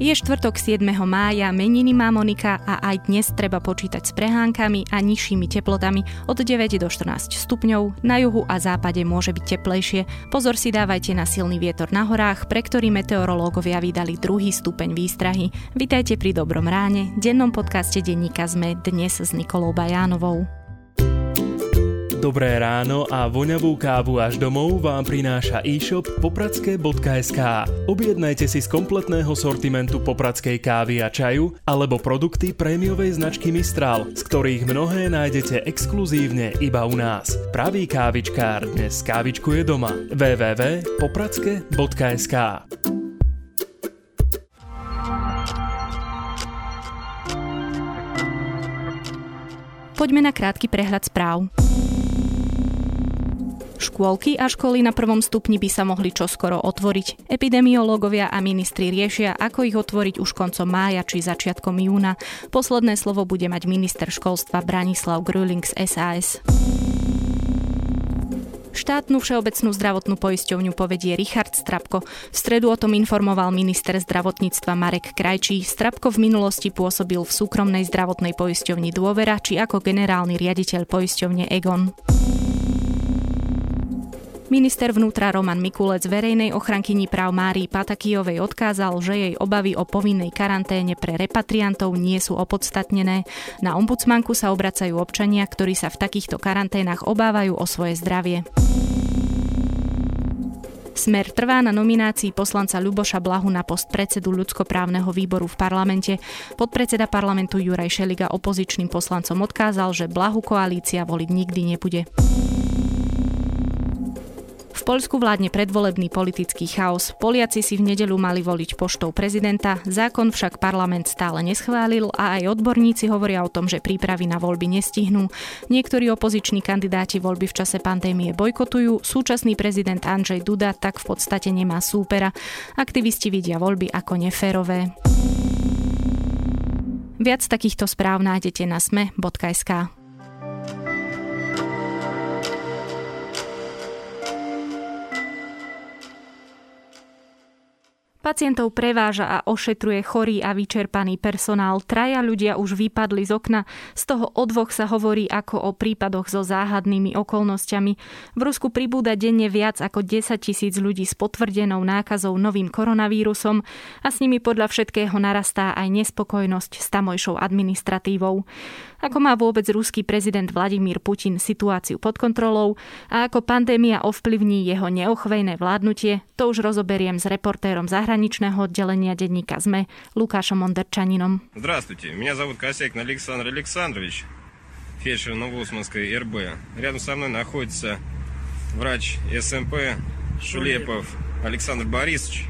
Je štvrtok 7. mája, meniny má Monika a aj dnes treba počítať s prehánkami a nižšími teplotami od 9 do 14 stupňov. Na juhu a západe môže byť teplejšie. Pozor si dávajte na silný vietor na horách, pre ktorý meteorológovia vydali druhý stupeň výstrahy. Vitajte pri Dobrom ráne, dennom podcaste denníka sme dnes s Nikolou Bajánovou. Dobré ráno a voňavú kávu až domov vám prináša e-shop popradské.sk. Objednajte si z kompletného sortimentu popradskej kávy a čaju alebo produkty prémiovej značky Mistral, z ktorých mnohé nájdete exkluzívne iba u nás. Pravý kávičkár dnes kávičkuje doma. www.popradske.sk Poďme na krátky prehľad správ. Škôlky a školy na prvom stupni by sa mohli čoskoro otvoriť. Epidemiológovia a ministri riešia, ako ich otvoriť už koncom mája či začiatkom júna. Posledné slovo bude mať minister školstva Branislav Gröling z SAS. Štátnu všeobecnú zdravotnú poisťovňu povedie Richard Strapko. V stredu o tom informoval minister zdravotníctva Marek Krajčí. Strapko v minulosti pôsobil v súkromnej zdravotnej poisťovni Dôvera či ako generálny riaditeľ poisťovne Egon. Minister vnútra Roman Mikulec verejnej ochrankyni práv Márii Patakijovej odkázal, že jej obavy o povinnej karanténe pre repatriantov nie sú opodstatnené. Na ombudsmanku sa obracajú občania, ktorí sa v takýchto karanténach obávajú o svoje zdravie. Smer trvá na nominácii poslanca Ľuboša Blahu na post predsedu ľudskoprávneho výboru v parlamente. Podpredseda parlamentu Juraj Šeliga opozičným poslancom odkázal, že Blahu koalícia voliť nikdy nebude. V Poľsku vládne predvolebný politický chaos. Poliaci si v nedelu mali voliť poštou prezidenta, zákon však parlament stále neschválil a aj odborníci hovoria o tom, že prípravy na voľby nestihnú. Niektorí opoziční kandidáti voľby v čase pandémie bojkotujú, súčasný prezident Andrzej Duda tak v podstate nemá súpera. Aktivisti vidia voľby ako neférové. Viac takýchto správ nájdete na sme.sk. Pacientov preváža a ošetruje chorý a vyčerpaný personál. Traja ľudia už vypadli z okna. Z toho o dvoch sa hovorí ako o prípadoch so záhadnými okolnostiami. V Rusku pribúda denne viac ako 10 tisíc ľudí s potvrdenou nákazou novým koronavírusom a s nimi podľa všetkého narastá aj nespokojnosť s tamojšou administratívou. Ako má vôbec ruský prezident Vladimír Putin situáciu pod kontrolou a ako pandémia ovplyvní jeho neochvejné vládnutie, to už rozoberiem s reportérom zahraničného oddelenia denníka ZME Lukášom Onderčaninom. Здравствуйте, меня зовут Косякин Александр Александрович, фельдшер Новоусманской РБ. Рядом со мной находится врач СМП Шулепов Александр Борисович,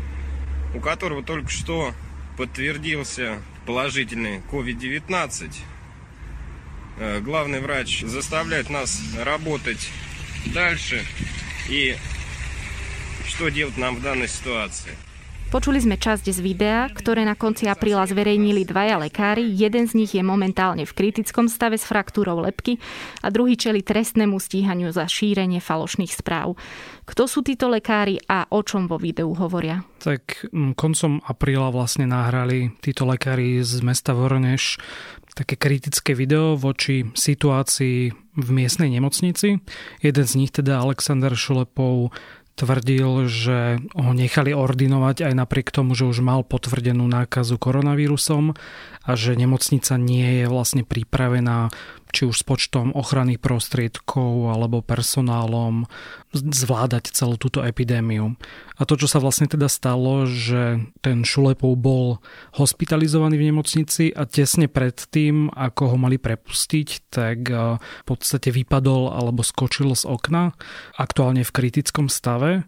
у которого только что подтвердился положительный COVID-19 Э, главный врач заставляет нас работать дальше и что делать нам в данной ситуации. Počuli sme časť z videa, ktoré na konci apríla zverejnili dvaja lekári. Jeden z nich je momentálne v kritickom stave s fraktúrou lepky a druhý čeli trestnému stíhaniu za šírenie falošných správ. Kto sú títo lekári a o čom vo videu hovoria? Tak mm, koncom apríla vlastne nahrali títo lekári z mesta Voroneš také kritické video voči situácii v miestnej nemocnici. Jeden z nich, teda Alexander Šulepov, tvrdil, že ho nechali ordinovať aj napriek tomu, že už mal potvrdenú nákazu koronavírusom a že nemocnica nie je vlastne pripravená či už s počtom ochranných prostriedkov alebo personálom zvládať celú túto epidémiu. A to, čo sa vlastne teda stalo, že ten Šulepov bol hospitalizovaný v nemocnici a tesne pred tým, ako ho mali prepustiť, tak eh, v podstate vypadol alebo skočil z okna, aktuálne v kritickom stave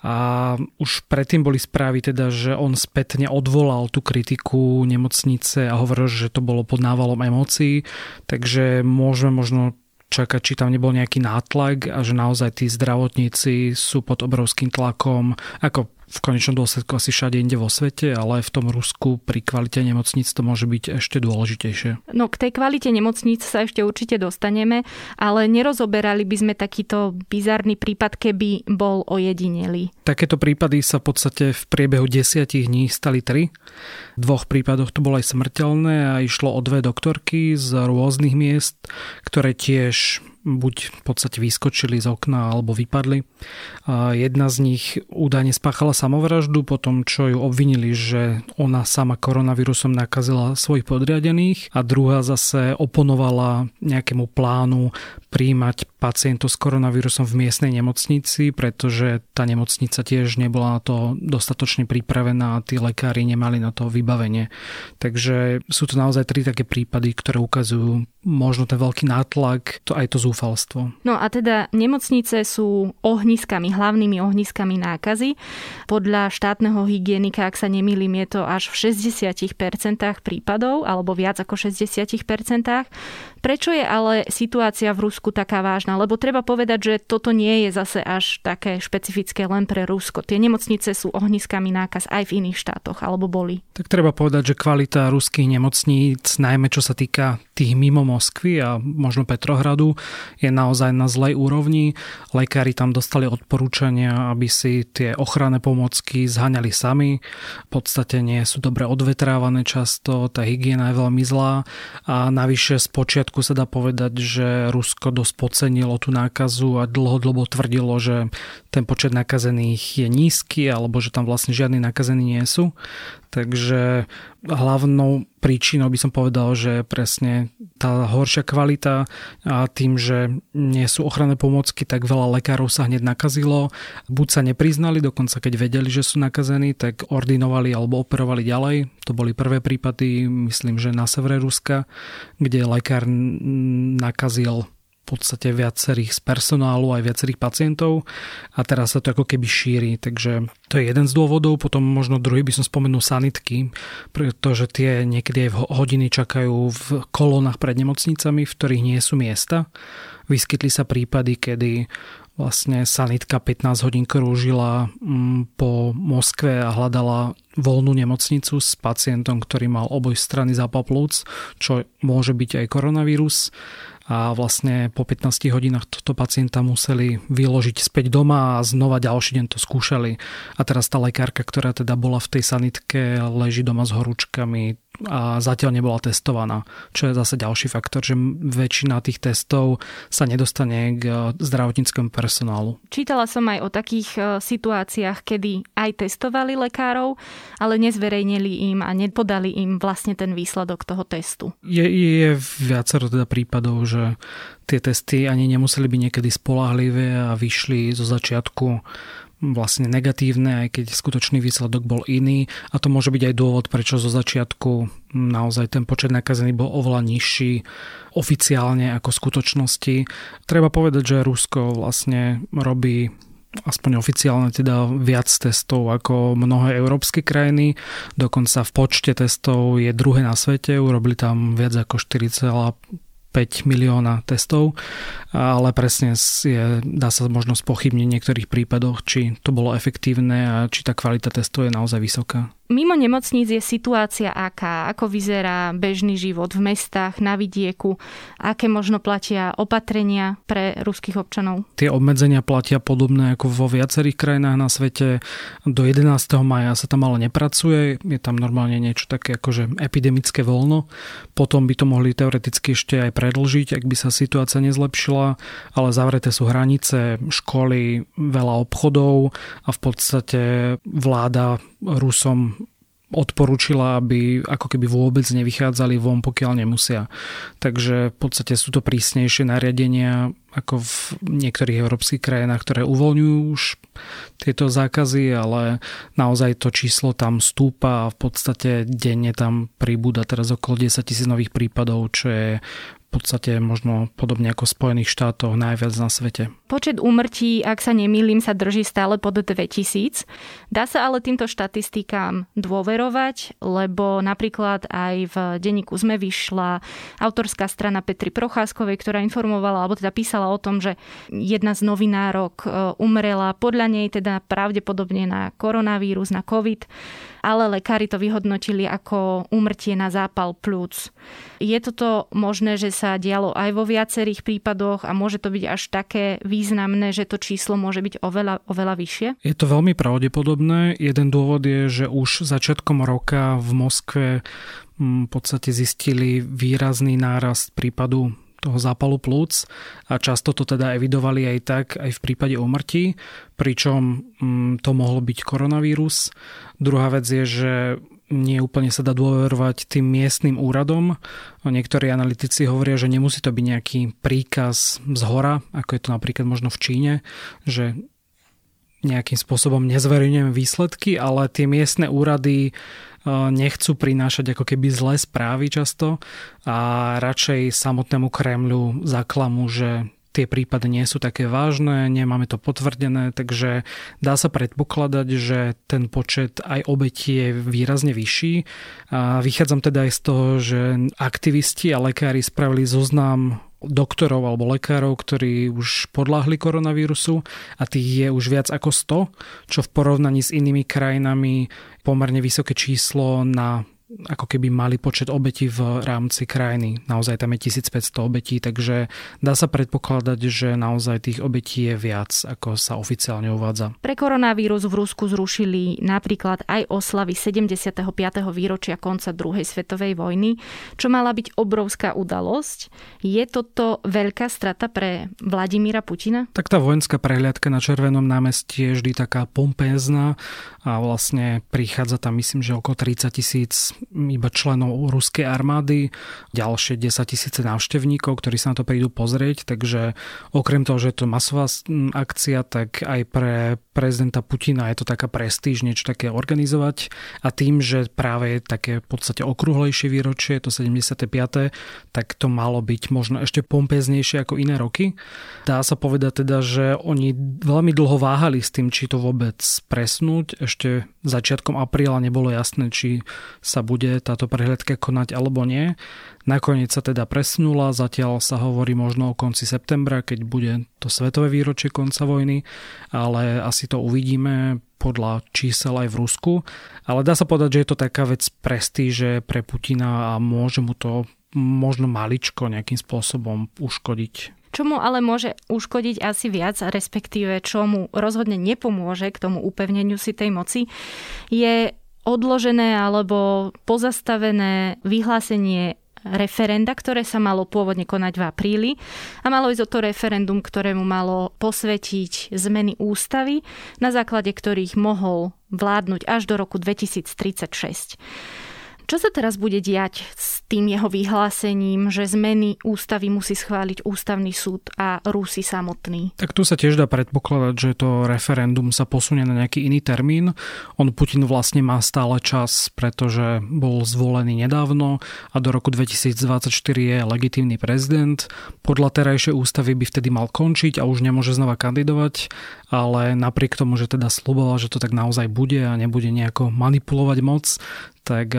a už predtým boli správy teda, že on spätne odvolal tú kritiku nemocnice a hovoril, že to bolo pod návalom emócií, takže môžeme možno čakať, či tam nebol nejaký nátlak a že naozaj tí zdravotníci sú pod obrovským tlakom, ako v konečnom dôsledku asi všade inde vo svete, ale v tom Rusku pri kvalite nemocníc to môže byť ešte dôležitejšie. No k tej kvalite nemocníc sa ešte určite dostaneme, ale nerozoberali by sme takýto bizarný prípad, keby bol ojedinelý. Takéto prípady sa v podstate v priebehu desiatich dní stali tri. V dvoch prípadoch to bolo aj smrteľné a išlo o dve doktorky z rôznych miest, ktoré tiež buď v podstate vyskočili z okna alebo vypadli. Jedna z nich údajne spáchala samovraždu po tom, čo ju obvinili, že ona sama koronavírusom nakazila svojich podriadených a druhá zase oponovala nejakému plánu príjmať pacientov s koronavírusom v miestnej nemocnici, pretože tá nemocnica tiež nebola na to dostatočne pripravená a tí lekári nemali na to vybavenie. Takže sú to naozaj tri také prípady, ktoré ukazujú možno ten veľký nátlak, to aj to zúfalstvo. No a teda nemocnice sú ohniskami, hlavnými ohniskami nákazy. Podľa štátneho hygienika, ak sa nemýlim, je to až v 60% prípadov, alebo viac ako 60%. Prečo je ale situácia v Rusku taká vážna? Lebo treba povedať, že toto nie je zase až také špecifické len pre Rusko. Tie nemocnice sú ohniskami nákaz aj v iných štátoch, alebo boli. Tak treba povedať, že kvalita ruských nemocníc, najmä čo sa týka tých mimo Moskvy a možno Petrohradu, je naozaj na zlej úrovni. Lekári tam dostali odporúčania, aby si tie ochranné pomocky zhaňali sami. V podstate nie sú dobre odvetrávané často, tá hygiena je veľmi zlá a navyše z počiatku začiatku sa dá povedať, že Rusko dosť podcenilo tú nákazu a dlhodobо tvrdilo, že ten počet nakazených je nízky alebo že tam vlastne žiadni nakazení nie sú. Takže hlavnou príčinou by som povedal, že presne tá horšia kvalita a tým, že nie sú ochranné pomocky, tak veľa lekárov sa hneď nakazilo. Buď sa nepriznali, dokonca keď vedeli, že sú nakazení, tak ordinovali alebo operovali ďalej. To boli prvé prípady, myslím, že na severe Ruska, kde lekár nakazil podstate viacerých z personálu, aj viacerých pacientov. A teraz sa to ako keby šíri, takže to je jeden z dôvodov, potom možno druhý by som spomenul sanitky, pretože tie niekedy aj v hodiny čakajú v kolónach pred nemocnicami, v ktorých nie sú miesta. Vyskytli sa prípady, kedy vlastne sanitka 15 hodín krúžila mm, po Moskve a hľadala voľnú nemocnicu s pacientom, ktorý mal oboj strany zápal plúc, čo môže byť aj koronavírus a vlastne po 15 hodinách toto pacienta museli vyložiť späť doma a znova ďalší deň to skúšali. A teraz tá lekárka, ktorá teda bola v tej sanitke, leží doma s horúčkami, a zatiaľ nebola testovaná, čo je zase ďalší faktor, že väčšina tých testov sa nedostane k zdravotníckému personálu. Čítala som aj o takých e, situáciách, kedy aj testovali lekárov, ale nezverejnili im a nepodali im vlastne ten výsledok toho testu. Je, je viacero teda prípadov, že tie testy ani nemuseli byť niekedy spolahlivé a vyšli zo začiatku vlastne negatívne, aj keď skutočný výsledok bol iný. A to môže byť aj dôvod, prečo zo začiatku naozaj ten počet nakazených bol oveľa nižší oficiálne ako v skutočnosti. Treba povedať, že Rusko vlastne robí aspoň oficiálne teda viac testov ako mnohé európske krajiny. Dokonca v počte testov je druhé na svete. Urobili tam viac ako 4, 5 milióna testov, ale presne je, dá sa možno spochybniť v niektorých prípadoch, či to bolo efektívne a či tá kvalita testov je naozaj vysoká. Mimo nemocníc je situácia aká? Ako vyzerá bežný život v mestách, na vidieku? Aké možno platia opatrenia pre ruských občanov? Tie obmedzenia platia podobné ako vo viacerých krajinách na svete. Do 11. maja sa tam ale nepracuje. Je tam normálne niečo také ako že epidemické voľno. Potom by to mohli teoreticky ešte aj predlžiť, ak by sa situácia nezlepšila, ale zavreté sú hranice, školy, veľa obchodov a v podstate vláda Rusom odporúčila, aby ako keby vôbec nevychádzali von, pokiaľ nemusia. Takže v podstate sú to prísnejšie nariadenia ako v niektorých európskych krajinách, ktoré uvoľňujú už tieto zákazy, ale naozaj to číslo tam stúpa a v podstate denne tam pribúda teraz okolo 10 tisíc nových prípadov, čo je podstate možno podobne ako v Spojených štátoch najviac na svete. Počet úmrtí, ak sa nemýlim, sa drží stále pod 2000. Dá sa ale týmto štatistikám dôverovať, lebo napríklad aj v denníku sme vyšla autorská strana Petri Procházkovej, ktorá informovala, alebo teda písala o tom, že jedna z novinárok e, umrela podľa nej teda pravdepodobne na koronavírus, na COVID ale lekári to vyhodnotili ako úmrtie na zápal plúc. Je toto možné, že sa dialo aj vo viacerých prípadoch a môže to byť až také významné, že to číslo môže byť oveľa, oveľa vyššie? Je to veľmi pravdepodobné. Jeden dôvod je, že už začiatkom roka v Moskve mm, v podstate zistili výrazný nárast prípadu toho zápalu plúc a často to teda evidovali aj tak aj v prípade umrtí, pričom mm, to mohlo byť koronavírus. Druhá vec je, že nie úplne sa dá dôverovať tým miestnym úradom. Niektorí analytici hovoria, že nemusí to byť nejaký príkaz z hora, ako je to napríklad možno v Číne, že nejakým spôsobom nezverejňujeme výsledky, ale tie miestne úrady nechcú prinášať ako keby zlé správy často a radšej samotnému Kremľu zaklamu, že tie prípady nie sú také vážne, nemáme to potvrdené, takže dá sa predpokladať, že ten počet aj obetí je výrazne vyšší. A vychádzam teda aj z toho, že aktivisti a lekári spravili zoznam doktorov alebo lekárov, ktorí už podláhli koronavírusu a tých je už viac ako 100, čo v porovnaní s inými krajinami pomerne vysoké číslo na ako keby mali počet obetí v rámci krajiny. Naozaj tam je 1500 obetí, takže dá sa predpokladať, že naozaj tých obetí je viac, ako sa oficiálne uvádza. Pre koronavírus v Rusku zrušili napríklad aj oslavy 75. výročia konca druhej svetovej vojny, čo mala byť obrovská udalosť. Je toto veľká strata pre Vladimíra Putina? Tak tá vojenská prehliadka na Červenom námestí je vždy taká pompézna a vlastne prichádza tam myslím, že okolo 30 tisíc iba členov ruskej armády, ďalšie 10 tisíce návštevníkov, ktorí sa na to prídu pozrieť, takže okrem toho, že je to masová akcia, tak aj pre prezidenta Putina je to taká prestíž niečo také organizovať a tým, že práve je také v podstate okrúhlejšie výročie, to 75. tak to malo byť možno ešte pompeznejšie ako iné roky. Dá sa povedať teda, že oni veľmi dlho váhali s tým, či to vôbec presnúť. Ešte začiatkom apríla nebolo jasné, či sa bude táto prehľadka konať alebo nie. Nakoniec sa teda presnula, zatiaľ sa hovorí možno o konci septembra, keď bude to svetové výročie konca vojny, ale asi to uvidíme podľa čísel aj v Rusku. Ale dá sa povedať, že je to taká vec prestíže pre Putina a môže mu to možno maličko nejakým spôsobom uškodiť. Čo mu ale môže uškodiť asi viac, respektíve čo mu rozhodne nepomôže k tomu upevneniu si tej moci, je odložené alebo pozastavené vyhlásenie referenda, ktoré sa malo pôvodne konať v apríli a malo ísť o to referendum, ktorému malo posvetiť zmeny ústavy, na základe ktorých mohol vládnuť až do roku 2036. Čo sa teraz bude diať s tým jeho vyhlásením, že zmeny ústavy musí schváliť ústavný súd a Rusi samotný? Tak tu sa tiež dá predpokladať, že to referendum sa posunie na nejaký iný termín. On Putin vlastne má stále čas, pretože bol zvolený nedávno a do roku 2024 je legitímny prezident. Podľa terajšej ústavy by vtedy mal končiť a už nemôže znova kandidovať, ale napriek tomu, že teda sluboval, že to tak naozaj bude a nebude nejako manipulovať moc, tak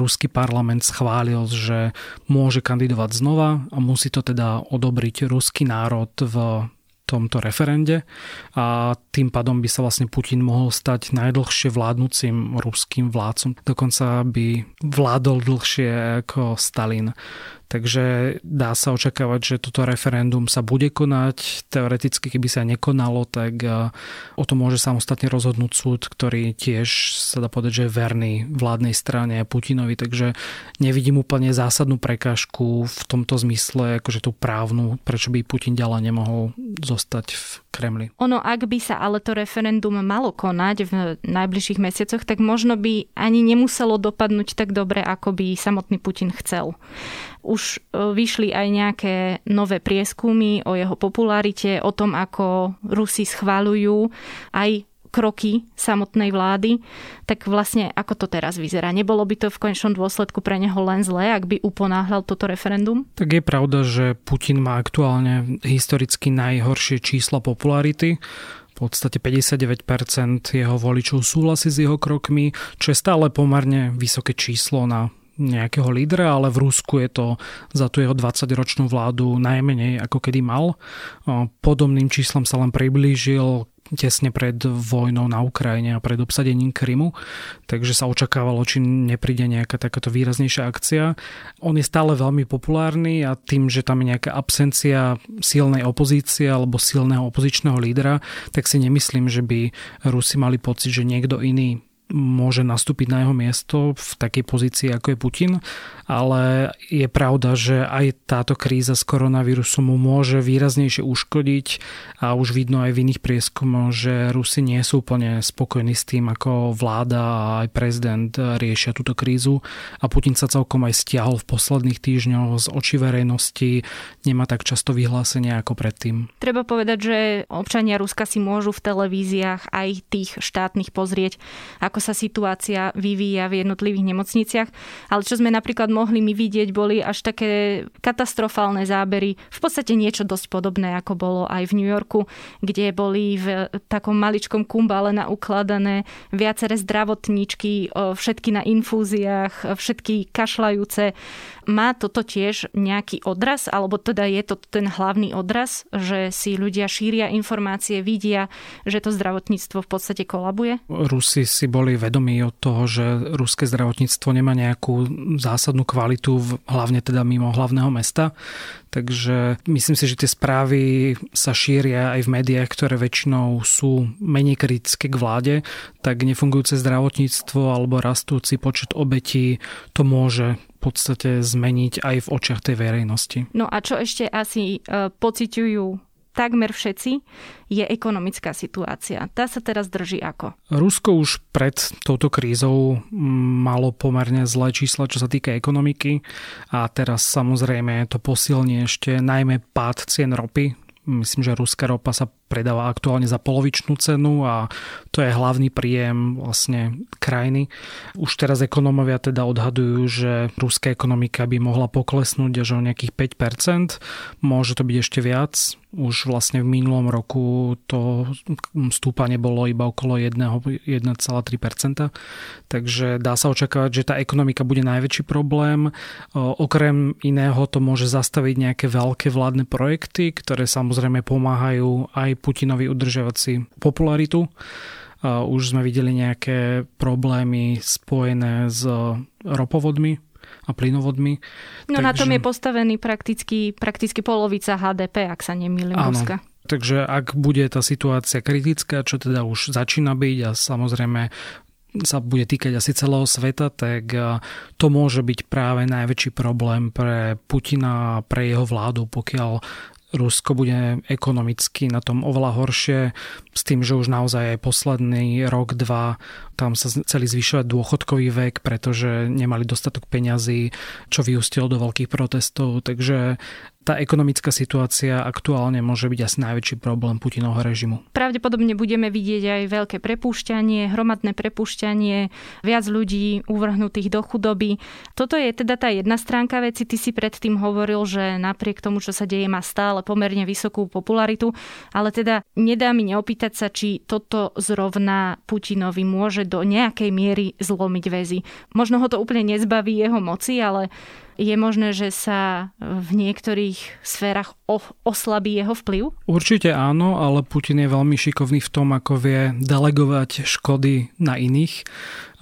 ruský parlament schválil, že môže kandidovať znova a musí to teda odobriť ruský národ v tomto referende a tým pádom by sa vlastne Putin mohol stať najdlhšie vládnúcim ruským vládcom. Dokonca by vládol dlhšie ako Stalin. Takže dá sa očakávať, že toto referendum sa bude konať. Teoreticky, keby sa nekonalo, tak e, o tom môže samostatne rozhodnúť súd, ktorý tiež sa dá povedať, že je verný vládnej strane Putinovi. Takže nevidím úplne zásadnú prekážku v tomto zmysle, akože tú právnu, prečo by Putin ďalej nemohol zostať v Kremli. Ono, ak by sa ale to referendum malo konať v najbližších mesiacoch, tak možno by ani nemuselo dopadnúť tak dobre, ako by samotný Putin chcel. Už e, vyšli aj nejaké nové prieskumy o jeho popularite, o tom, ako Rusi schváľujú aj kroky samotnej vlády, tak vlastne ako to teraz vyzerá? Nebolo by to v konečnom dôsledku pre neho len zlé, ak by uponáhľal toto referendum? Tak je pravda, že Putin má aktuálne historicky najhoršie číslo popularity v podstate 59% jeho voličov súhlasí s jeho krokmi, čo je stále pomerne vysoké číslo na nejakého lídra, ale v Rusku je to za tú jeho 20-ročnú vládu najmenej ako kedy mal. Podobným číslom sa len priblížil tesne pred vojnou na Ukrajine a pred obsadením Krymu, takže sa očakávalo, či nepríde nejaká takáto výraznejšia akcia. On je stále veľmi populárny a tým, že tam je nejaká absencia silnej opozície alebo silného opozičného lídra, tak si nemyslím, že by Rusi mali pocit, že niekto iný môže nastúpiť na jeho miesto v takej pozícii, ako je Putin, ale je pravda, že aj táto kríza s koronavírusom mu môže výraznejšie uškodiť a už vidno aj v iných prieskumoch, že Rusi nie sú úplne spokojní s tým, ako vláda a aj prezident riešia túto krízu a Putin sa celkom aj stiahol v posledných týždňoch z očí verejnosti, nemá tak často vyhlásenia ako predtým. Treba povedať, že občania Ruska si môžu v televíziách aj tých štátnych pozrieť, ako sa situácia vyvíja v jednotlivých nemocniciach. Ale čo sme napríklad mohli my vidieť, boli až také katastrofálne zábery. V podstate niečo dosť podobné, ako bolo aj v New Yorku, kde boli v takom maličkom kumbále naukladané viaceré zdravotníčky, všetky na infúziách, všetky kašľajúce. Má toto tiež nejaký odraz, alebo teda je to ten hlavný odraz, že si ľudia šíria informácie, vidia, že to zdravotníctvo v podstate kolabuje? Rusi si boli vedomí od toho, že ruské zdravotníctvo nemá nejakú zásadnú kvalitu, hlavne teda mimo hlavného mesta. Takže myslím si, že tie správy sa šíria aj v médiách, ktoré väčšinou sú menej kritické k vláde, tak nefungujúce zdravotníctvo alebo rastúci počet obetí to môže podstate zmeniť aj v očiach tej verejnosti. No a čo ešte asi e, pociťujú takmer všetci, je ekonomická situácia. Tá sa teraz drží ako? Rusko už pred touto krízou malo pomerne zlé čísla, čo sa týka ekonomiky a teraz samozrejme to posilní ešte najmä pád cien ropy. Myslím, že ruská ropa sa predáva aktuálne za polovičnú cenu a to je hlavný príjem vlastne krajiny. Už teraz ekonómovia teda odhadujú, že ruská ekonomika by mohla poklesnúť až o nejakých 5%. Môže to byť ešte viac. Už vlastne v minulom roku to stúpanie bolo iba okolo 1,3%. Takže dá sa očakávať, že tá ekonomika bude najväčší problém. Okrem iného to môže zastaviť nejaké veľké vládne projekty, ktoré samozrejme pomáhajú aj Putinovi udržiavať si popularitu. Už sme videli nejaké problémy spojené s ropovodmi a plynovodmi. No Takže... na tom je postavený prakticky, prakticky polovica HDP, ak sa nemýlim, Ruska. Takže ak bude tá situácia kritická, čo teda už začína byť a samozrejme sa bude týkať asi celého sveta, tak to môže byť práve najväčší problém pre Putina a pre jeho vládu, pokiaľ Rusko bude ekonomicky na tom oveľa horšie, s tým, že už naozaj aj posledný rok, dva, tam sa chceli zvyšovať dôchodkový vek, pretože nemali dostatok peňazí, čo vyústilo do veľkých protestov. Takže tá ekonomická situácia aktuálne môže byť asi najväčší problém Putinovho režimu. Pravdepodobne budeme vidieť aj veľké prepúšťanie, hromadné prepúšťanie, viac ľudí uvrhnutých do chudoby. Toto je teda tá jedna stránka veci. Ty si predtým hovoril, že napriek tomu, čo sa deje, má stále pomerne vysokú popularitu, ale teda nedá mi neopýtať sa, či toto zrovna Putinovi môže do nejakej miery zlomiť väzy. Možno ho to úplne nezbaví jeho moci, ale je možné, že sa v niektorých sférach oslabí jeho vplyv? Určite áno, ale Putin je veľmi šikovný v tom, ako vie delegovať škody na iných.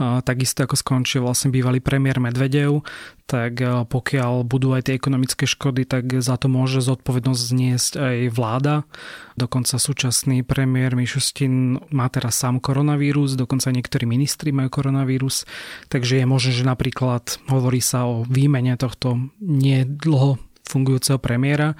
Takisto ako skončil vlastne bývalý premiér Medvedev, tak pokiaľ budú aj tie ekonomické škody, tak za to môže zodpovednosť zniesť aj vláda. Dokonca súčasný premiér Mišustin má teraz sám koronavírus, dokonca niektorí ministri majú koronavírus, takže je možné, že napríklad hovorí sa o výmene tohto nedlho fungujúceho premiéra.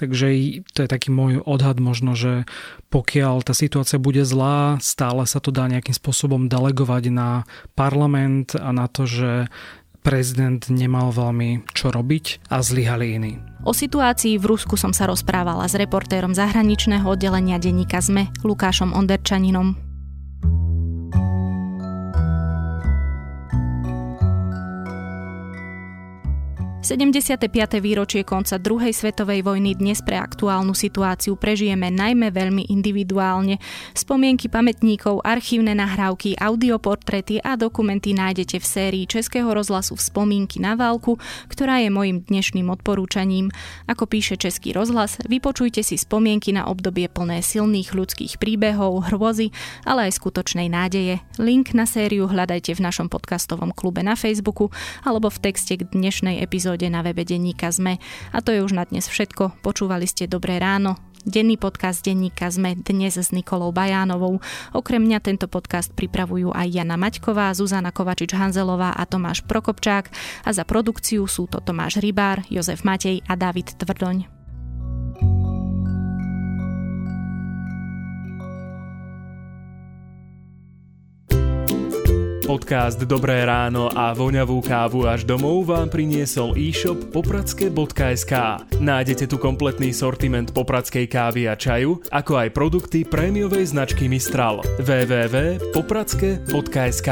Takže to je taký môj odhad možno, že pokiaľ tá situácia bude zlá, stále sa to dá nejakým spôsobom delegovať na parlament a na to, že prezident nemal veľmi čo robiť a zlyhali iní. O situácii v Rusku som sa rozprávala s reportérom zahraničného oddelenia denníka ZME Lukášom Onderčaninom. 75. výročie konca druhej svetovej vojny dnes pre aktuálnu situáciu prežijeme najmä veľmi individuálne. Spomienky pamätníkov, archívne nahrávky, audioportrety a dokumenty nájdete v sérii Českého rozhlasu v Spomínky na válku, ktorá je mojim dnešným odporúčaním. Ako píše Český rozhlas, vypočujte si spomienky na obdobie plné silných ľudských príbehov, hrôzy, ale aj skutočnej nádeje. Link na sériu hľadajte v našom podcastovom klube na Facebooku alebo v texte k dnešnej epizóde epizóde na webe Denníka ZME. A to je už na dnes všetko. Počúvali ste Dobré ráno, Denný podcast denníka sme dnes s Nikolou Bajánovou. Okrem mňa tento podcast pripravujú aj Jana Maťková, Zuzana Kovačič-Hanzelová a Tomáš Prokopčák a za produkciu sú to Tomáš Rybár, Jozef Matej a David Tvrdoň. Podcast Dobré ráno a voňavú kávu až domov vám priniesol e-shop popradske.sk. Nájdete tu kompletný sortiment popradskej kávy a čaju, ako aj produkty prémiovej značky Mistral. www.popradske.sk